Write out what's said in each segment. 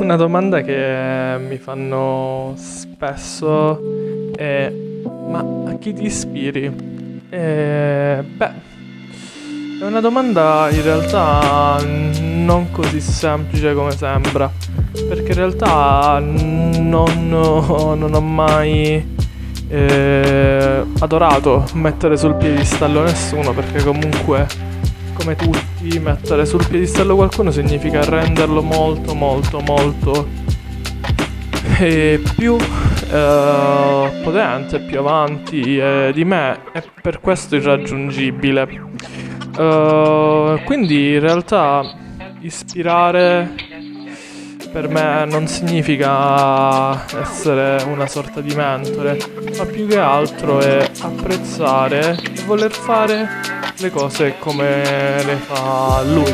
una domanda che mi fanno spesso è ma a chi ti ispiri? E, beh, è una domanda in realtà non così semplice come sembra, perché in realtà non, non ho mai eh, adorato mettere sul piedistallo nessuno, perché comunque come tutti mettere sul piedistallo qualcuno significa renderlo molto molto molto eh, più eh, potente, più avanti eh, di me e per questo irraggiungibile. Uh, quindi in realtà ispirare per me non significa essere una sorta di mentore, ma più che altro è apprezzare e voler fare le cose come le fa lui.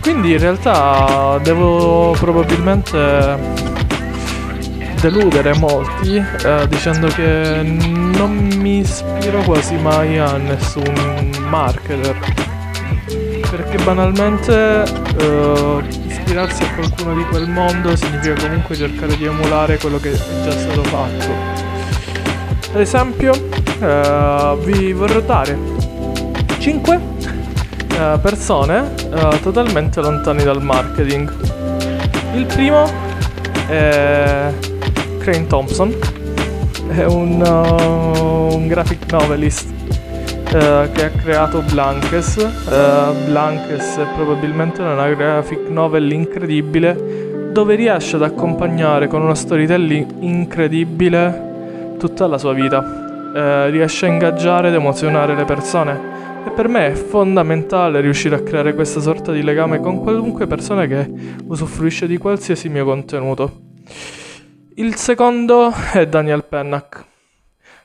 Quindi in realtà devo probabilmente deludere molti eh, dicendo che non mi ispiro quasi mai a nessun marketer perché banalmente eh, ispirarsi a qualcuno di quel mondo significa comunque cercare di emulare quello che è già stato fatto ad esempio eh, vi vorrò dare 5 eh, persone eh, totalmente lontani dal marketing il primo è Crane Thompson è un, uh, un graphic novelist uh, che ha creato Blankes. Uh, Blankes è probabilmente una graphic novel incredibile dove riesce ad accompagnare con uno storytelling incredibile tutta la sua vita. Uh, riesce a ingaggiare ed emozionare le persone. E per me è fondamentale riuscire a creare questa sorta di legame con qualunque persona che usufruisce di qualsiasi mio contenuto. Il secondo è Daniel Pennack.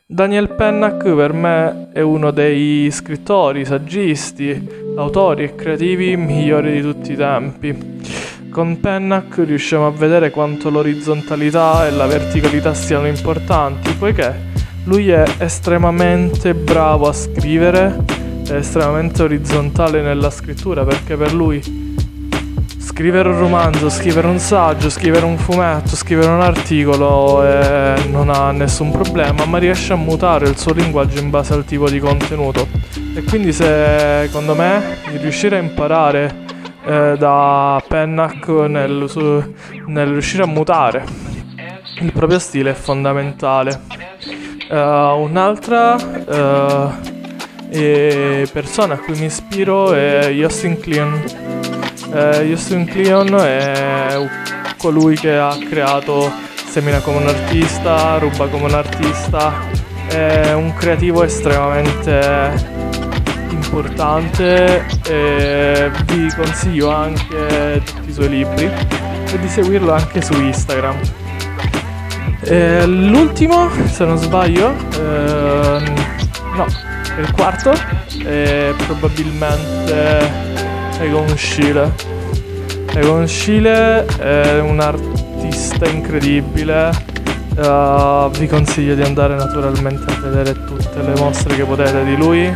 Daniel Pennack per me è uno dei scrittori, saggisti, autori e creativi migliori di tutti i tempi. Con Pennack riusciamo a vedere quanto l'orizzontalità e la verticalità siano importanti, poiché lui è estremamente bravo a scrivere, è estremamente orizzontale nella scrittura, perché per lui scrivere un romanzo, scrivere un saggio, scrivere un fumetto, scrivere un articolo eh, non ha nessun problema, ma riesce a mutare il suo linguaggio in base al tipo di contenuto. E quindi secondo me riuscire a imparare eh, da Pennac nel, su, nel, riuscire a mutare. Il proprio stile è fondamentale. Uh, un'altra uh, persona a cui mi ispiro è Justin Kleon. Eh, Justin Cleon è colui che ha creato Semina come un artista, Ruba come un artista, è un creativo estremamente importante e vi consiglio anche tutti i suoi libri e di seguirlo anche su Instagram. E l'ultimo, se non sbaglio, eh, no, il quarto, è probabilmente Egon Schiele. Egon Schiele è un artista incredibile. Uh, vi consiglio di andare naturalmente a vedere tutte le mostre che potete di lui.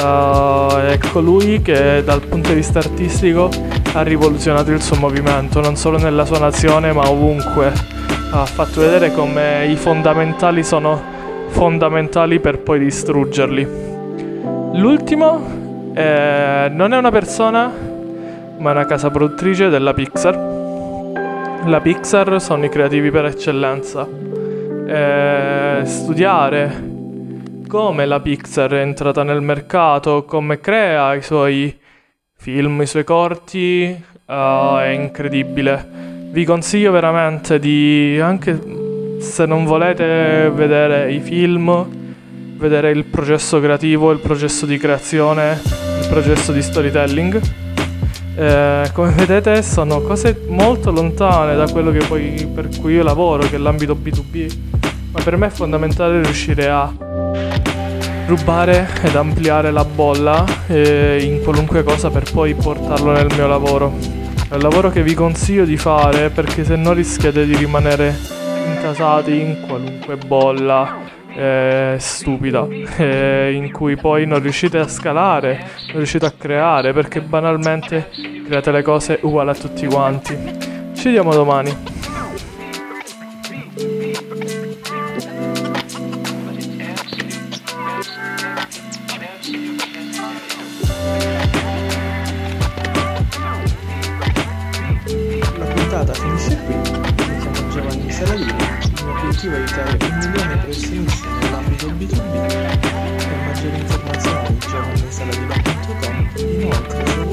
Uh, è colui che dal punto di vista artistico ha rivoluzionato il suo movimento, non solo nella sua nazione ma ovunque. Ha fatto vedere come i fondamentali sono fondamentali per poi distruggerli. L'ultimo eh, non è una persona, ma è una casa produttrice della Pixar. La Pixar sono i creativi per eccellenza. Eh, studiare come la Pixar è entrata nel mercato, come crea i suoi film, i suoi corti, uh, è incredibile. Vi consiglio veramente di, anche se non volete vedere i film, vedere il processo creativo, il processo di creazione, il processo di storytelling. Eh, come vedete sono cose molto lontane da quello poi, per cui io lavoro, che è l'ambito B2B, ma per me è fondamentale riuscire a rubare ed ampliare la bolla eh, in qualunque cosa per poi portarlo nel mio lavoro. È un lavoro che vi consiglio di fare perché se no rischiate di rimanere intasati in qualunque bolla eh, stupida, eh, in cui poi non riuscite a scalare, non riuscite a creare, perché banalmente create le cose uguali a tutti quanti. Ci vediamo domani. finisce qui. Mi Giovanni Saladino, l'obiettivo è aiutare un milione di professionisti nell'ambito B2B. Per maggiori informazioni giovannisaladino.com inoltre sono